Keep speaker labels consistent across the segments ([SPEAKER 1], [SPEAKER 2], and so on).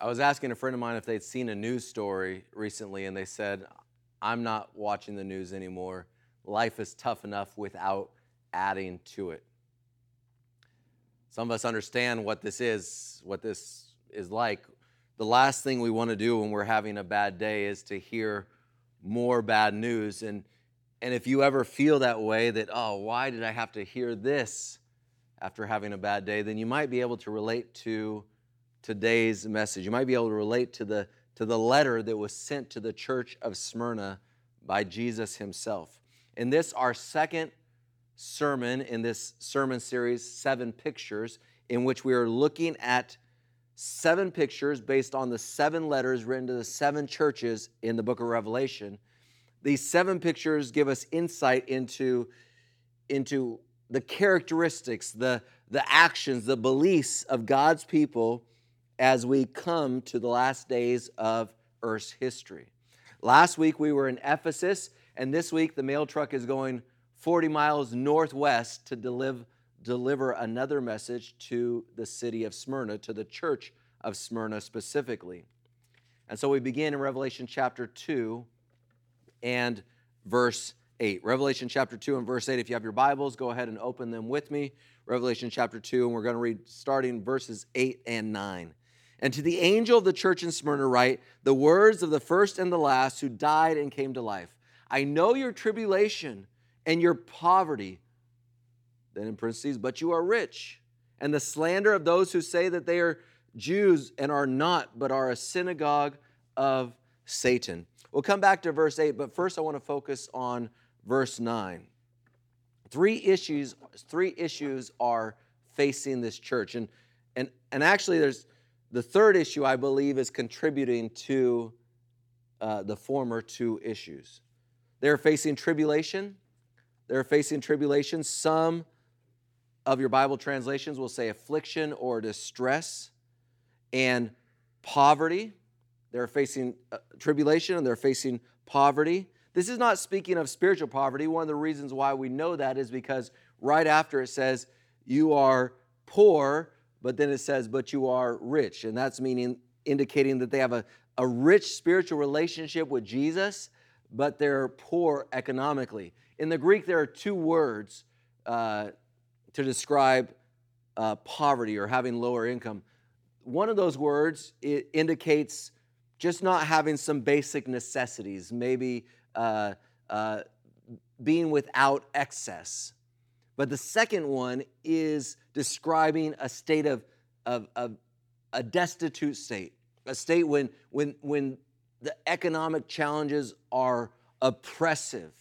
[SPEAKER 1] I was asking a friend of mine if they'd seen a news story recently, and they said, I'm not watching the news anymore. Life is tough enough without adding to it. Some of us understand what this is, what this is like. The last thing we want to do when we're having a bad day is to hear more bad news. And, and if you ever feel that way, that, oh, why did I have to hear this after having a bad day, then you might be able to relate to today's message. You might be able to relate to the, to the letter that was sent to the church of Smyrna by Jesus himself. In this, our second sermon in this sermon series, Seven Pictures, in which we are looking at seven pictures based on the seven letters written to the seven churches in the book of Revelation. These seven pictures give us insight into, into the characteristics, the, the actions, the beliefs of God's people as we come to the last days of Earth's history. Last week we were in Ephesus, and this week the mail truck is going 40 miles northwest to deliver deliver another message to the city of Smyrna, to the church of Smyrna specifically. And so we begin in Revelation chapter 2 and verse 8. Revelation chapter 2 and verse 8. If you have your Bibles, go ahead and open them with me. Revelation chapter 2, and we're going to read starting verses 8 and 9. And to the angel of the church in Smyrna, write the words of the first and the last who died and came to life. I know your tribulation and your poverty then in parentheses, but you are rich. And the slander of those who say that they are Jews and are not, but are a synagogue of Satan. We'll come back to verse 8, but first I want to focus on verse 9. Three issues, three issues are facing this church. And, and, and actually, there's the third issue, I believe, is contributing to uh, the former two issues. They're facing tribulation. They're facing tribulation. Some of your Bible translations will say affliction or distress and poverty. They're facing uh, tribulation and they're facing poverty. This is not speaking of spiritual poverty. One of the reasons why we know that is because right after it says, You are poor, but then it says, But you are rich. And that's meaning indicating that they have a, a rich spiritual relationship with Jesus, but they're poor economically. In the Greek, there are two words uh, to describe uh, poverty or having lower income. One of those words it indicates just not having some basic necessities, maybe uh, uh, being without excess. But the second one is describing a state of, of, of a destitute state, a state when, when, when the economic challenges are oppressive.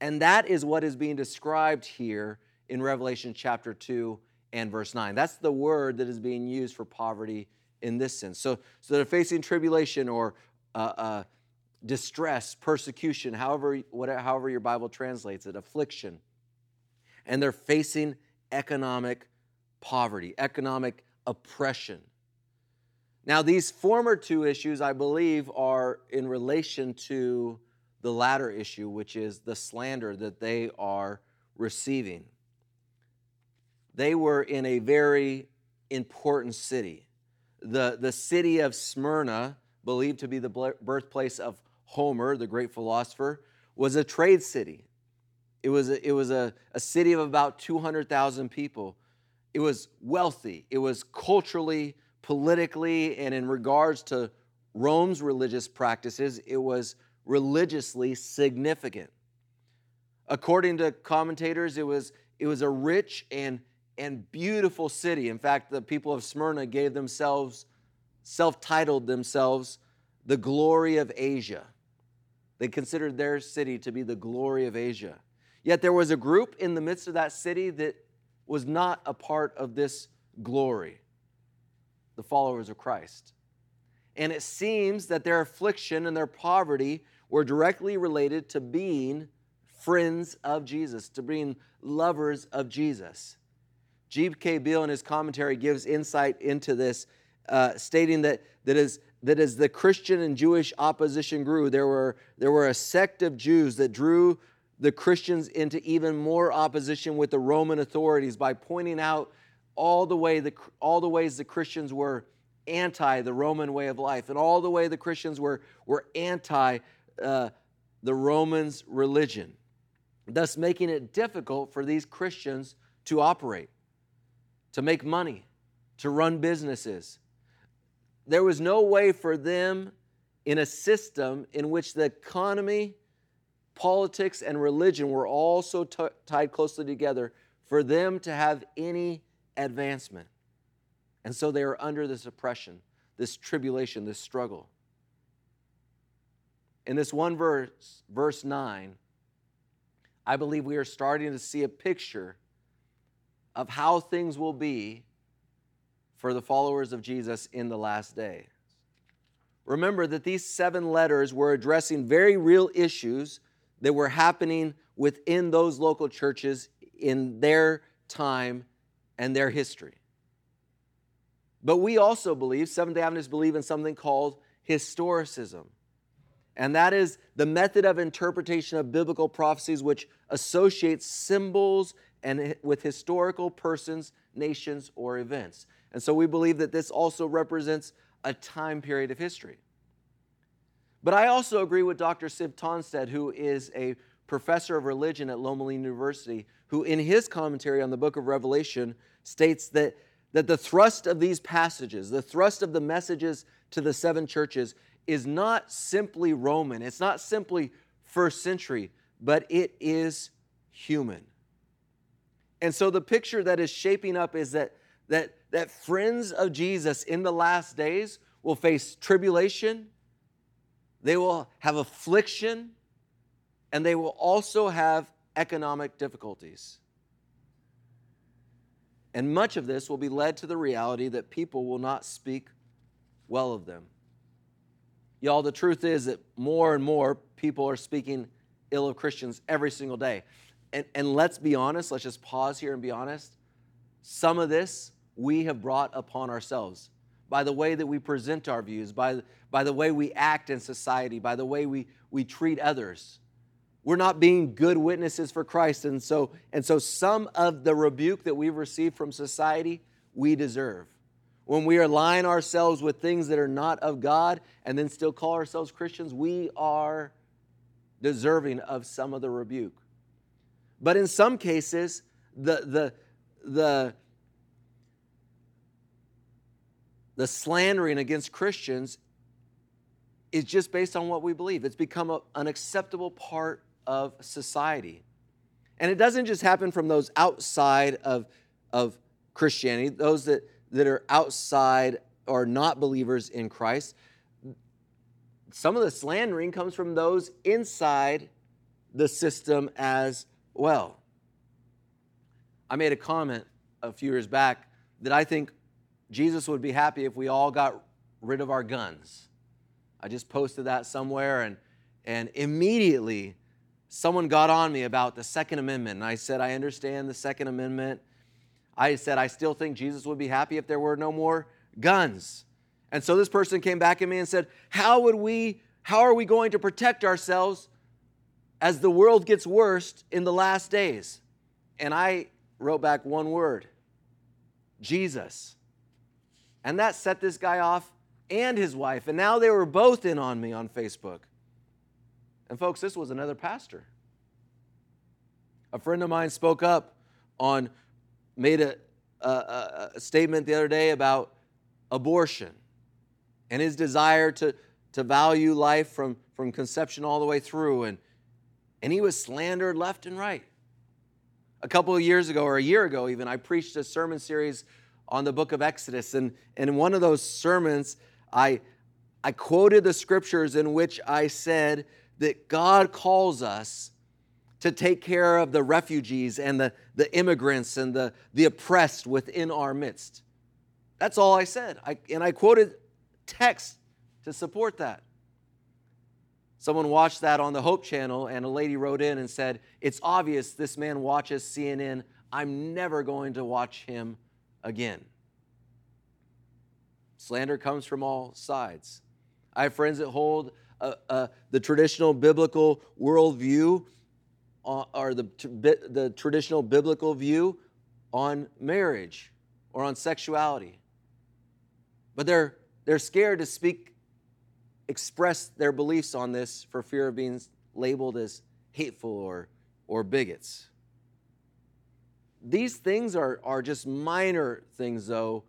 [SPEAKER 1] And that is what is being described here in Revelation chapter 2 and verse 9. That's the word that is being used for poverty in this sense. So, so they're facing tribulation or uh, uh, distress, persecution, however, whatever, however your Bible translates it, affliction. And they're facing economic poverty, economic oppression. Now, these former two issues, I believe, are in relation to the latter issue, which is the slander that they are receiving they were in a very important city. The, the city of Smyrna, believed to be the birthplace of Homer, the great philosopher, was a trade city. It was a, it was a, a city of about 200,000 people. It was wealthy, it was culturally, politically, and in regards to Rome's religious practices, it was religiously significant. According to commentators, it was, it was a rich and and beautiful city. In fact, the people of Smyrna gave themselves, self titled themselves, the glory of Asia. They considered their city to be the glory of Asia. Yet there was a group in the midst of that city that was not a part of this glory the followers of Christ. And it seems that their affliction and their poverty were directly related to being friends of Jesus, to being lovers of Jesus. G.K. Beale in his commentary gives insight into this, uh, stating that, that, as, that as the Christian and Jewish opposition grew, there were, there were a sect of Jews that drew the Christians into even more opposition with the Roman authorities by pointing out all the, way the, all the ways the Christians were anti the Roman way of life, and all the way the Christians were, were anti uh, the Romans' religion, thus making it difficult for these Christians to operate, to make money, to run businesses. There was no way for them in a system in which the economy, politics, and religion were all so t- tied closely together for them to have any advancement. And so they are under this oppression, this tribulation, this struggle. In this one verse, verse 9, I believe we are starting to see a picture of how things will be for the followers of Jesus in the last days. Remember that these seven letters were addressing very real issues that were happening within those local churches in their time and their history. But we also believe, Seventh day Adventists believe in something called historicism. And that is the method of interpretation of biblical prophecies which associates symbols and with historical persons, nations, or events. And so we believe that this also represents a time period of history. But I also agree with Dr. Sigve Tonstad, who is a professor of religion at Loma Linda University, who in his commentary on the book of Revelation states that, that the thrust of these passages, the thrust of the messages to the seven churches, is not simply Roman, it's not simply first century, but it is human. And so the picture that is shaping up is that, that, that friends of Jesus in the last days will face tribulation, they will have affliction, and they will also have economic difficulties. And much of this will be led to the reality that people will not speak well of them. Y'all, the truth is that more and more people are speaking ill of Christians every single day. And, and let's be honest, let's just pause here and be honest. Some of this we have brought upon ourselves by the way that we present our views, by, by the way we act in society, by the way we, we treat others. We're not being good witnesses for Christ. And so, and so some of the rebuke that we've received from society, we deserve when we align ourselves with things that are not of God and then still call ourselves Christians, we are deserving of some of the rebuke. But in some cases, the, the, the, the slandering against Christians is just based on what we believe. It's become a, an acceptable part of society. And it doesn't just happen from those outside of, of Christianity, those that that are outside or not believers in Christ. Some of the slandering comes from those inside the system as well. I made a comment a few years back that I think Jesus would be happy if we all got rid of our guns. I just posted that somewhere and and immediately someone got on me about the Second Amendment. And I said, I understand the Second Amendment. I said, I still think Jesus would be happy if there were no more guns. And so this person came back at me and said, How would we, how are we going to protect ourselves as the world gets worse in the last days? And I wrote back one word Jesus. And that set this guy off and his wife. And now they were both in on me on Facebook. And folks, this was another pastor. A friend of mine spoke up on made a, a, a statement the other day about abortion and his desire to, to value life from, from conception all the way through. And, and he was slandered left and right. A couple of years ago, or a year ago even, I preached a sermon series on the book of Exodus. And, in one of those sermons, I, I quoted the scriptures in which I said that God calls us to take care of the refugees and the, the immigrants and the, the oppressed within our midst. That's all I said. I, and I quoted text to support that. Someone watched that on the Hope Channel, and a lady wrote in and said, It's obvious this man watches CNN. I'm never going to watch him again. Slander comes from all sides. I have friends that hold uh, uh, the traditional biblical worldview or the, the traditional biblical view on marriage or on sexuality. But they're They're scared to speak, express their beliefs on this for fear of being labeled as hateful or, or bigots. These things are, are just minor things, though,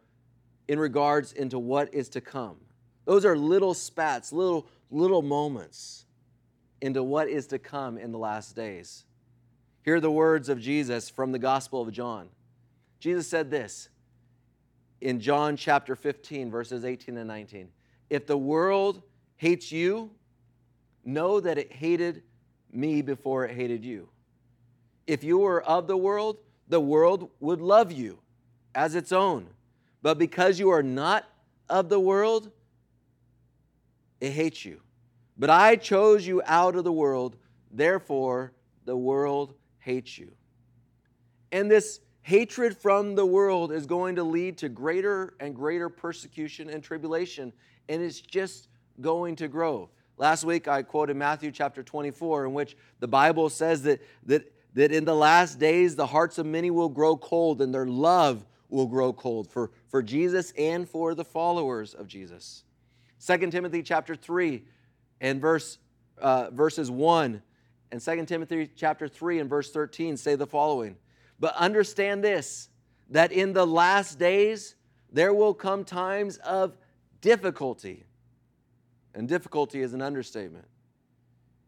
[SPEAKER 1] in regards into what is to come. Those are little spats, little, little moments into what is to come in the last days. Hear the words of Jesus from the Gospel of John. Jesus said this in John chapter 15, verses 18 and 19. If the world hates you, know that it hated me before it hated you. If you were of the world, the world would love you as its own. But because you are not of the world, it hates you. But I chose you out of the world, therefore the world hates you. And this hatred from the world is going to lead to greater and greater persecution and tribulation, and it's just going to grow. Last week I quoted Matthew chapter 24, in which the Bible says that, that, that in the last days the hearts of many will grow cold and their love will grow cold for, for Jesus and for the followers of Jesus. 2 Timothy chapter 3 and verse, uh, verses 1 and 2 Timothy chapter 3 and verse 13 say the following But understand this, that in the last days there will come times of difficulty. And difficulty is an understatement.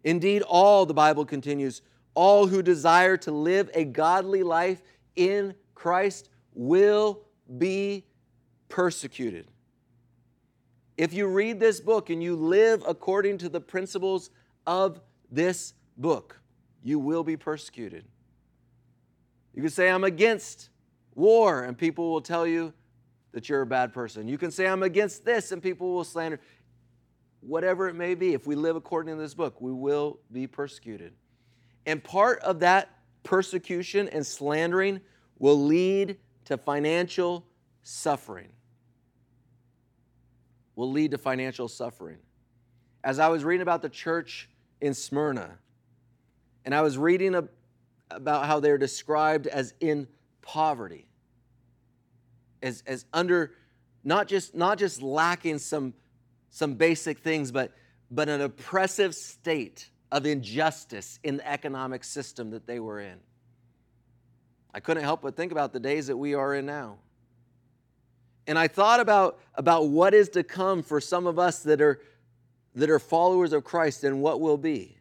[SPEAKER 1] Indeed, all, the Bible continues, all who desire to live a godly life in Christ will be persecuted. If you read this book and you live according to the principles of this book, you will be persecuted. You can say, I'm against war, and people will tell you that you're a bad person. You can say, I'm against this, and people will slander. Whatever it may be, if we live according to this book, we will be persecuted. And part of that persecution and slandering will lead to financial suffering. Will lead to financial suffering. As I was reading about the church in Smyrna, and I was reading about how they're described as in poverty, as, as under not just, not just lacking some, some basic things, but, but an oppressive state of injustice in the economic system that they were in. I couldn't help but think about the days that we are in now. And I thought about, about what is to come for some of us that are, that are followers of Christ and what will be.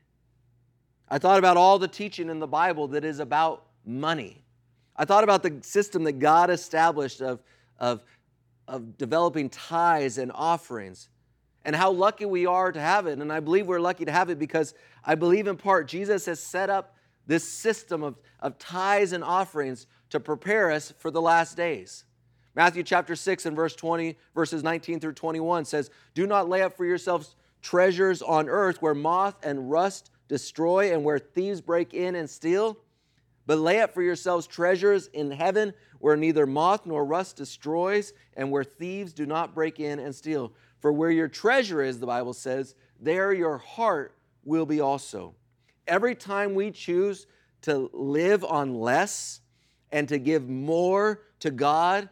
[SPEAKER 1] I thought about all the teaching in the Bible that is about money. I thought about the system that God established of, of, of developing tithes and offerings and how lucky we are to have it. And I believe we're lucky to have it because I believe in part Jesus has set up this system of, of tithes and offerings to prepare us for the last days. Matthew chapter 6 and verse 20, verses 19 through 21 says, Do not lay up for yourselves treasures on earth where moth and rust destroy and where thieves break in and steal. But lay up for yourselves treasures in heaven where neither moth nor rust destroys and where thieves do not break in and steal. For where your treasure is, the Bible says, there your heart will be also. Every time we choose to live on less and to give more to God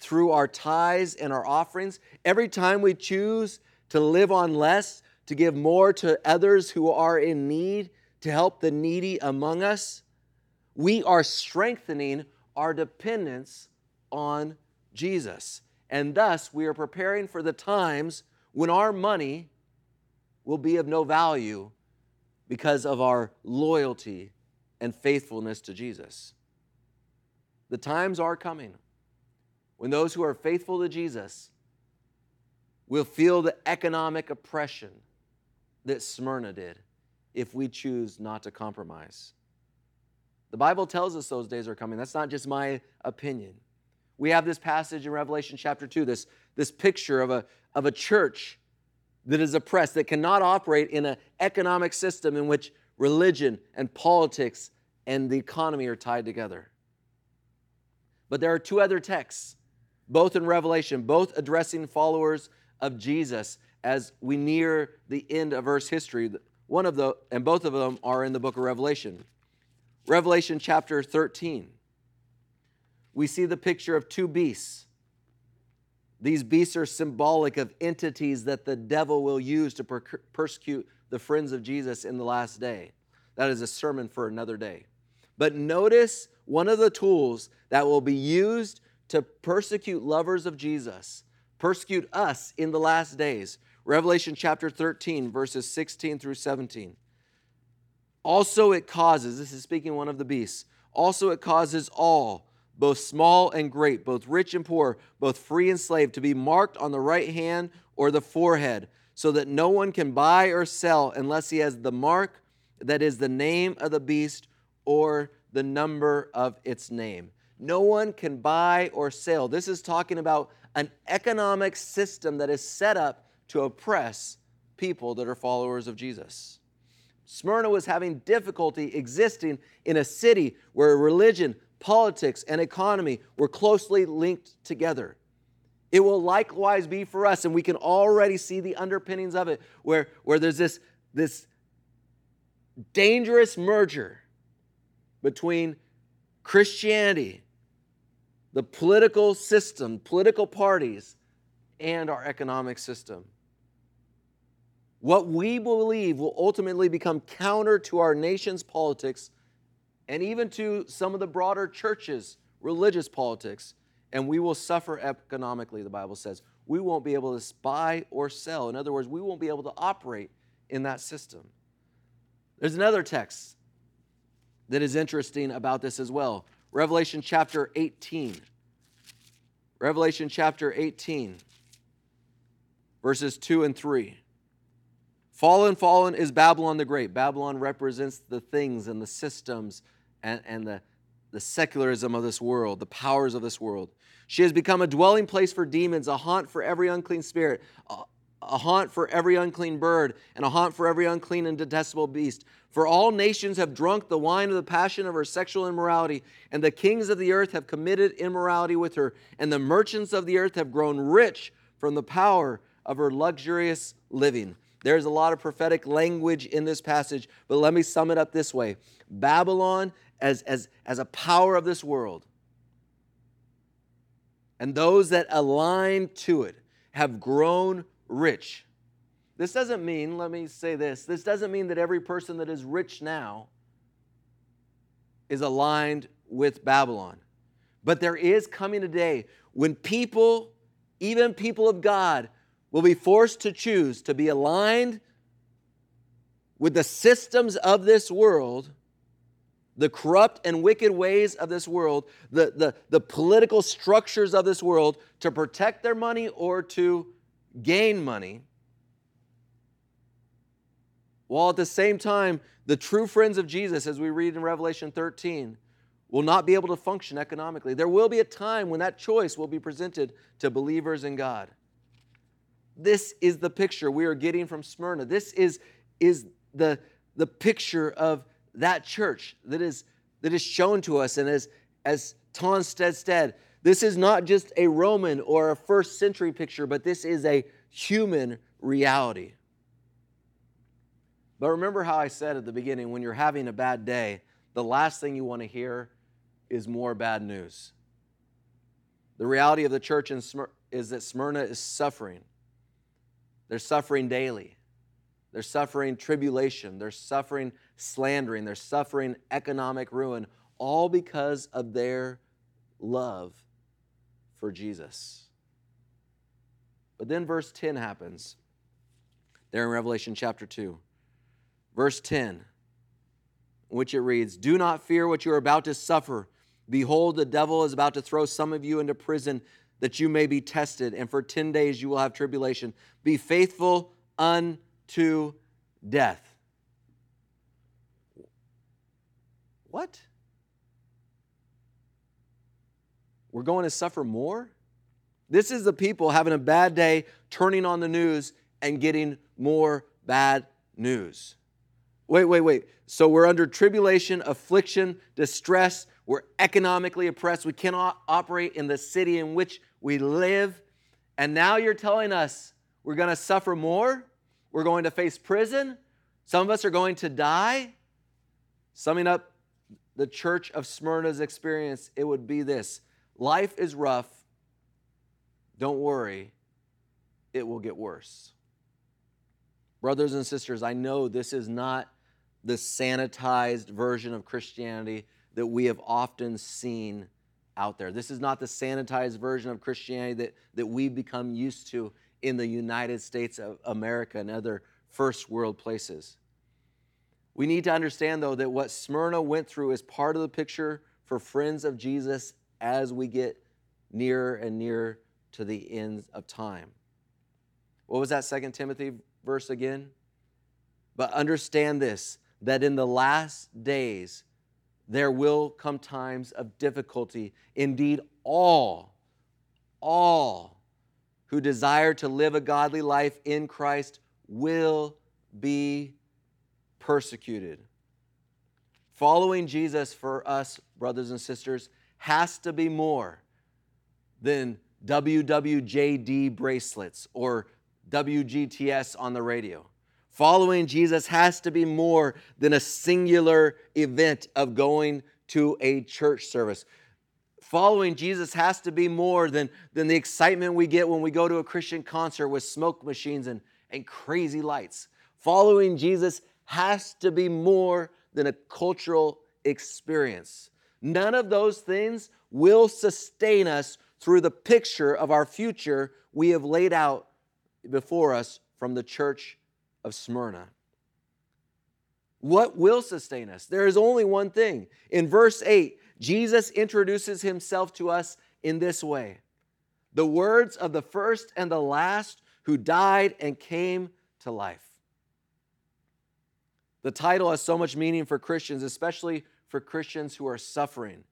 [SPEAKER 1] through our tithes and our offerings, every time we choose to live on less to give more to others who are in need, to help the needy among us, we are strengthening our dependence on Jesus. And thus, we are preparing for the times when our money will be of no value because of our loyalty and faithfulness to Jesus. The times are coming when those who are faithful to Jesus will feel the economic oppression that Smyrna did if we choose not to compromise. The Bible tells us those days are coming. That's not just my opinion. We have this passage in Revelation chapter 2, this, this picture of a, of a church that is oppressed, that cannot operate in an economic system in which religion and politics and the economy are tied together. But there are two other texts, both in Revelation, both addressing followers of Jesus as we near the end of Earth's history. One of the, and both of them are in the book of Revelation. Revelation chapter 13. We see the picture of two beasts. These beasts are symbolic of entities that the devil will use to per- persecute the friends of Jesus in the last day. That is a sermon for another day. But notice one of the tools that will be used to persecute lovers of Jesus, persecute us in the last days. Revelation chapter 13, verses 16 through 17. Also, it causes, this is speaking one of the beasts, also it causes all, both small and great, both rich and poor, both free and slave, to be marked on the right hand or the forehead, so that no one can buy or sell unless he has the mark that is the name of the beast or the number of its name. No one can buy or sell. This is talking about an economic system that is set up to oppress people that are followers of Jesus. Smyrna was having difficulty existing in a city where religion, politics, and economy were closely linked together. It will likewise be for us, and we can already see the underpinnings of it, where, where there's this, this dangerous merger between Christianity, the political system, political parties, and our economic system. What we believe will ultimately become counter to our nation's politics and even to some of the broader churches' religious politics, and we will suffer economically, the Bible says. We won't be able to buy or sell. In other words, we won't be able to operate in that system. There's another text that is interesting about this as well. Revelation chapter 18. Revelation chapter 18, verses 2 and 3. Fallen, fallen is Babylon the Great. Babylon represents the things and the systems and, and the, the secularism of this world, the powers of this world. She has become a dwelling place for demons, a haunt for every unclean spirit, a, a haunt for every unclean bird, and a haunt for every unclean and detestable beast. For all nations have drunk the wine of the passion of her sexual immorality, and the kings of the earth have committed immorality with her, and the merchants of the earth have grown rich from the power of her luxurious living. There's a lot of prophetic language in this passage, but let me sum it up this way Babylon, as, as, as a power of this world, and those that align to it have grown rich. This doesn't mean, let me say this, this doesn't mean that every person that is rich now is aligned with Babylon. But there is coming a day when people, even people of God, will be forced to choose to be aligned with the systems of this world, the corrupt and wicked ways of this world, the, the, the political structures of this world to protect their money or to gain money while at the same time, the true friends of Jesus, as we read in Revelation 13, will not be able to function economically. There will be a time when that choice will be presented to believers in God. This is the picture we are getting from Smyrna. This is, is the, the picture of that church that is, that is shown to us. And as, as Tonstad said, this is not just a Roman or a first century picture, but this is a human reality. But remember how I said at the beginning when you're having a bad day, the last thing you want to hear is more bad news. The reality of the church Smyr- is that Smyrna is suffering. They're suffering daily. They're suffering tribulation. They're suffering slandering. They're suffering economic ruin, all because of their love for Jesus. But then verse 10 happens there in Revelation chapter 2. Verse 10, which it reads Do not fear what you are about to suffer. Behold, the devil is about to throw some of you into prison that you may be tested, and for 10 days you will have tribulation. Be faithful unto death. What? We're going to suffer more? This is the people having a bad day, turning on the news, and getting more bad news. Wait, wait, wait. So we're under tribulation, affliction, distress. We're economically oppressed. We cannot operate in the city in which we live. And now you're telling us we're going to suffer more? We're going to face prison? Some of us are going to die? Summing up the church of Smyrna's experience, it would be this life is rough, don't worry, it will get worse. Brothers and sisters, I know this is not the sanitized version of Christianity that we have often seen out there. This is not the sanitized version of Christianity that, that we've become used to in the United States of America and other first world places. We need to understand, though, that what Smyrna went through is part of the picture for friends of Jesus as we get nearer and nearer to the end of time. What was that Second Timothy verse again? But understand this that in the last days there will come times of difficulty. Indeed, all, all who desire to live a godly life in Christ will be persecuted. Following Jesus for us, brothers and sisters, has to be more than WWJD bracelets or WGTS on the radio. Following Jesus has to be more than a singular event of going to a church service. Following Jesus has to be more than, than the excitement we get when we go to a Christian concert with smoke machines and, and crazy lights. Following Jesus has to be more than a cultural experience. None of those things will sustain us through the picture of our future we have laid out before us from the church of Smyrna. What will sustain us? There is only one thing. In verse 8, Jesus introduces himself to us in this way the words of the first and the last who died and came to life. The title has so much meaning for Christians, especially for Christians who are suffering.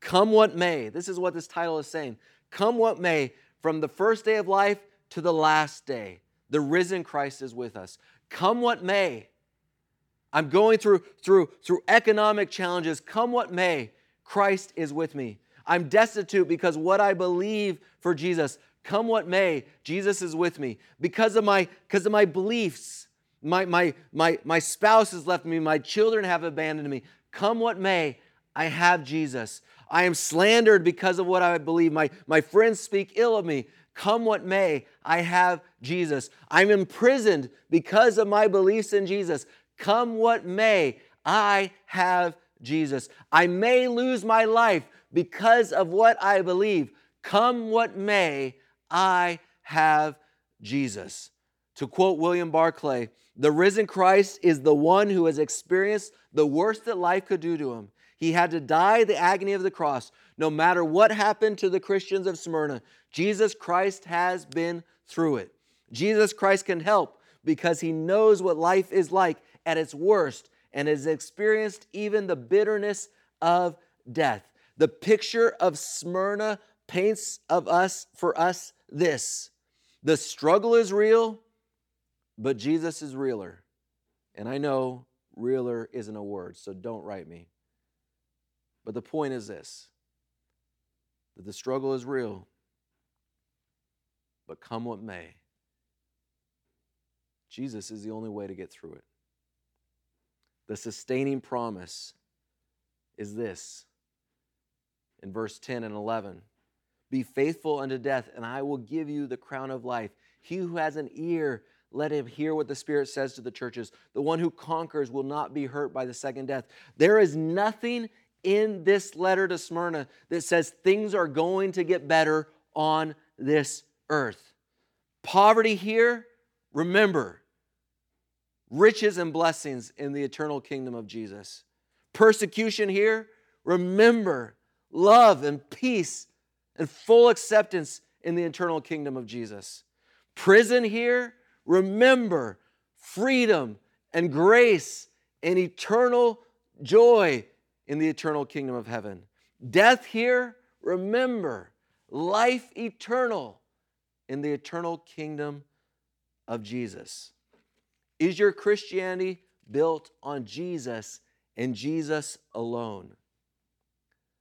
[SPEAKER 1] Come what may, this is what this title is saying. Come what may, from the first day of life to the last day, the risen Christ is with us. Come what may. I'm going through through through economic challenges. Come what may, Christ is with me. I'm destitute because what I believe for Jesus. Come what may, Jesus is with me. Because of my because of my beliefs, my my my my spouse has left me, my children have abandoned me. Come what may, I have Jesus. I am slandered because of what I believe. My, my friends speak ill of me. Come what may, I have Jesus. I'm imprisoned because of my beliefs in Jesus. Come what may, I have Jesus. I may lose my life because of what I believe. Come what may, I have Jesus. To quote William Barclay, the risen Christ is the one who has experienced the worst that life could do to him. He had to die the agony of the cross. No matter what happened to the Christians of Smyrna, Jesus Christ has been through it. Jesus Christ can help because he knows what life is like at its worst and has experienced even the bitterness of death. The picture of Smyrna paints of us for us this. The struggle is real, but Jesus is realer. And I know realer isn't a word, so don't write me. But the point is this that the struggle is real, but come what may, Jesus is the only way to get through it. The sustaining promise is this in verse 10 and 11 Be faithful unto death, and I will give you the crown of life. He who has an ear, let him hear what the Spirit says to the churches. The one who conquers will not be hurt by the second death. There is nothing in this letter to Smyrna that says things are going to get better on this earth. Poverty here, remember, riches and blessings in the eternal kingdom of Jesus. Persecution here, remember, love and peace and full acceptance in the eternal kingdom of Jesus. Prison here, remember, freedom and grace and eternal joy in the eternal kingdom of heaven. Death here, remember, life eternal in the eternal kingdom of Jesus. Is your Christianity built on Jesus and Jesus alone?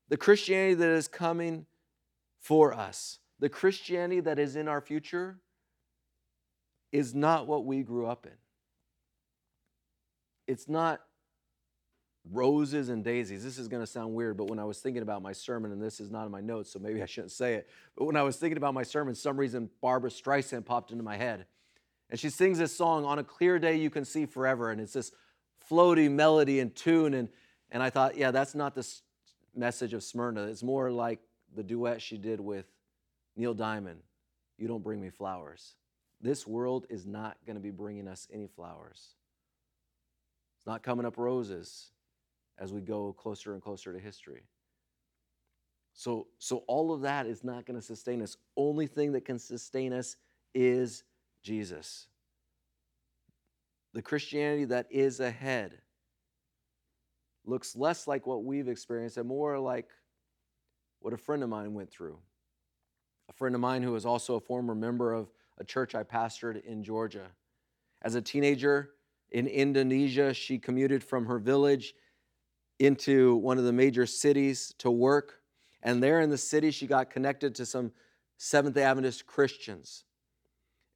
[SPEAKER 1] The Christianity that is coming for us, the Christianity that is in our future, is not what we grew up in. It's not roses and daisies. This is going to sound weird, but when I was thinking about my sermon, and this is not in my notes, so maybe I shouldn't say it, but when I was thinking about my sermon, some reason Barbra Streisand popped into my head. And she sings this song, On a Clear Day You Can See Forever. And it's this floaty melody and tune. And, and I thought, yeah, that's not the message of Smyrna. It's more like the duet she did with Neil Diamond You Don't Bring Me Flowers. This world is not going to be bringing us any flowers. It's not coming up roses as we go closer and closer to history. So, so all of that is not going to sustain us. Only thing that can sustain us is Jesus. The Christianity that is ahead looks less like what we've experienced and more like what a friend of mine went through. A friend of mine who was also a former member of a church I pastored in Georgia. As a teenager in Indonesia, she commuted from her village into one of the major cities to work. And there in the city, she got connected to some Seventh Adventist Christians.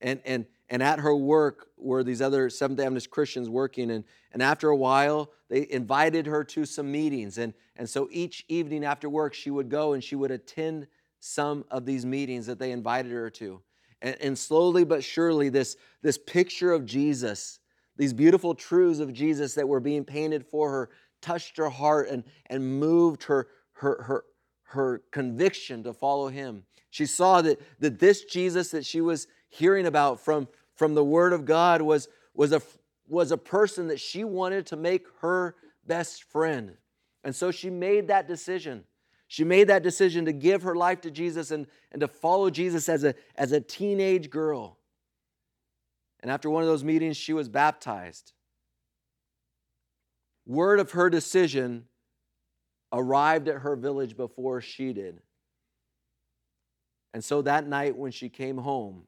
[SPEAKER 1] And, and, and at her work were these other Seventh Adventist Christians working. And, and after a while, they invited her to some meetings. And, and so each evening after work, she would go and she would attend some of these meetings that they invited her to. And, and slowly but surely, this, this picture of Jesus, these beautiful truths of Jesus that were being painted for her, touched her heart and, and moved her, her, her, her conviction to follow him. She saw that, that this Jesus that she was hearing about from, from the Word of God was, was, a, was a person that she wanted to make her best friend. And so she made that decision. She made that decision to give her life to Jesus and, and to follow Jesus as a, as a teenage girl. And after one of those meetings, she was baptized. Word of her decision arrived at her village before she did. And so that night, when she came home,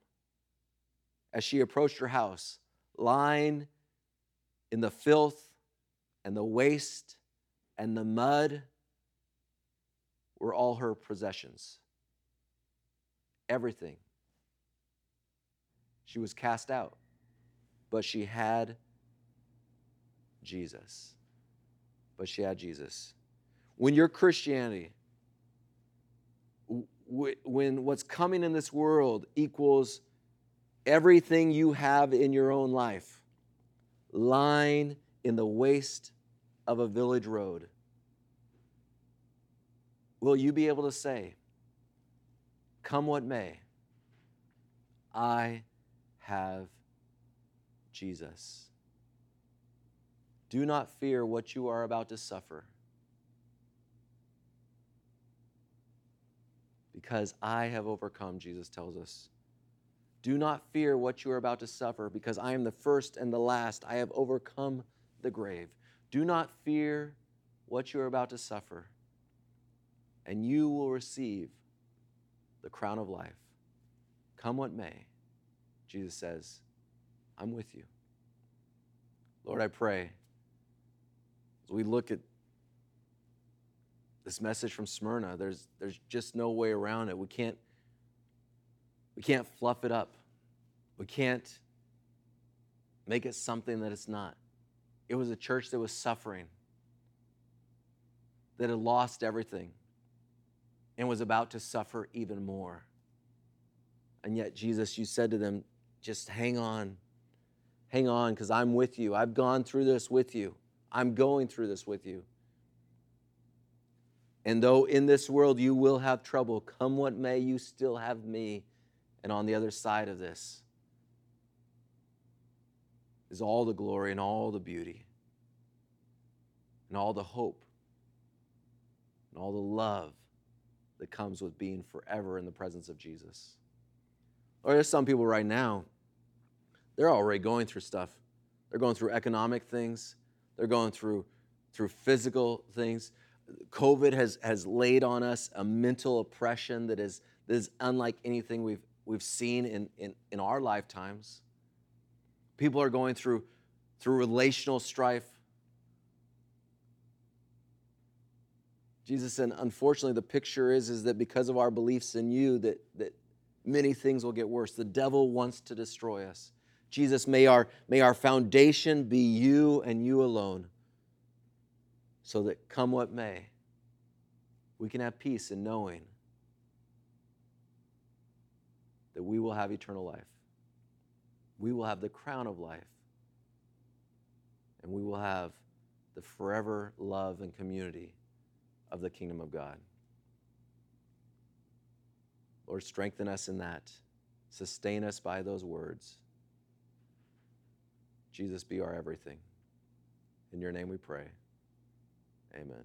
[SPEAKER 1] as she approached her house, lying in the filth and the waste and the mud were all her possessions. Everything. She was cast out, but she had Jesus. But she had Jesus. When your Christianity, when what's coming in this world equals everything you have in your own life lying in the waste of a village road, will you be able to say, Come what may, I have Jesus? Do not fear what you are about to suffer, because I have overcome, Jesus tells us. Do not fear what you are about to suffer, because I am the first and the last. I have overcome the grave. Do not fear what you are about to suffer, and you will receive the crown of life. Come what may, Jesus says, I'm with you. Lord, I pray we look at this message from Smyrna, there's, there's just no way around it. We can't we can't fluff it up. We can't make it something that it's not. It was a church that was suffering, that had lost everything, and was about to suffer even more. And yet, Jesus, you said to them, just hang on. Hang on, because I'm with you. I've gone through this with you. I'm going through this with you. And though in this world you will have trouble, come what may, you still have me and on the other side of this is all the glory and all the beauty and all the hope and all the love that comes with being forever in the presence of Jesus. Or there's some people right now, they're already going through stuff. They're going through economic things, they're going through, through physical things. COVID has, has laid on us a mental oppression that is, that is unlike anything we've we've seen in, in, in our lifetimes. People are going through, through relational strife. Jesus said, unfortunately, the picture is, is that because of our beliefs in you, that, that many things will get worse. The devil wants to destroy us. Jesus, may our, may our foundation be you and you alone. so that come what may, we can have peace in knowing that we will have eternal life. We will have the crown of life. And we will have the forever love and community of the kingdom of God. Lord, strengthen us in that. Sustain us by those words. Jesus, be our everything. In your name we pray. Amen.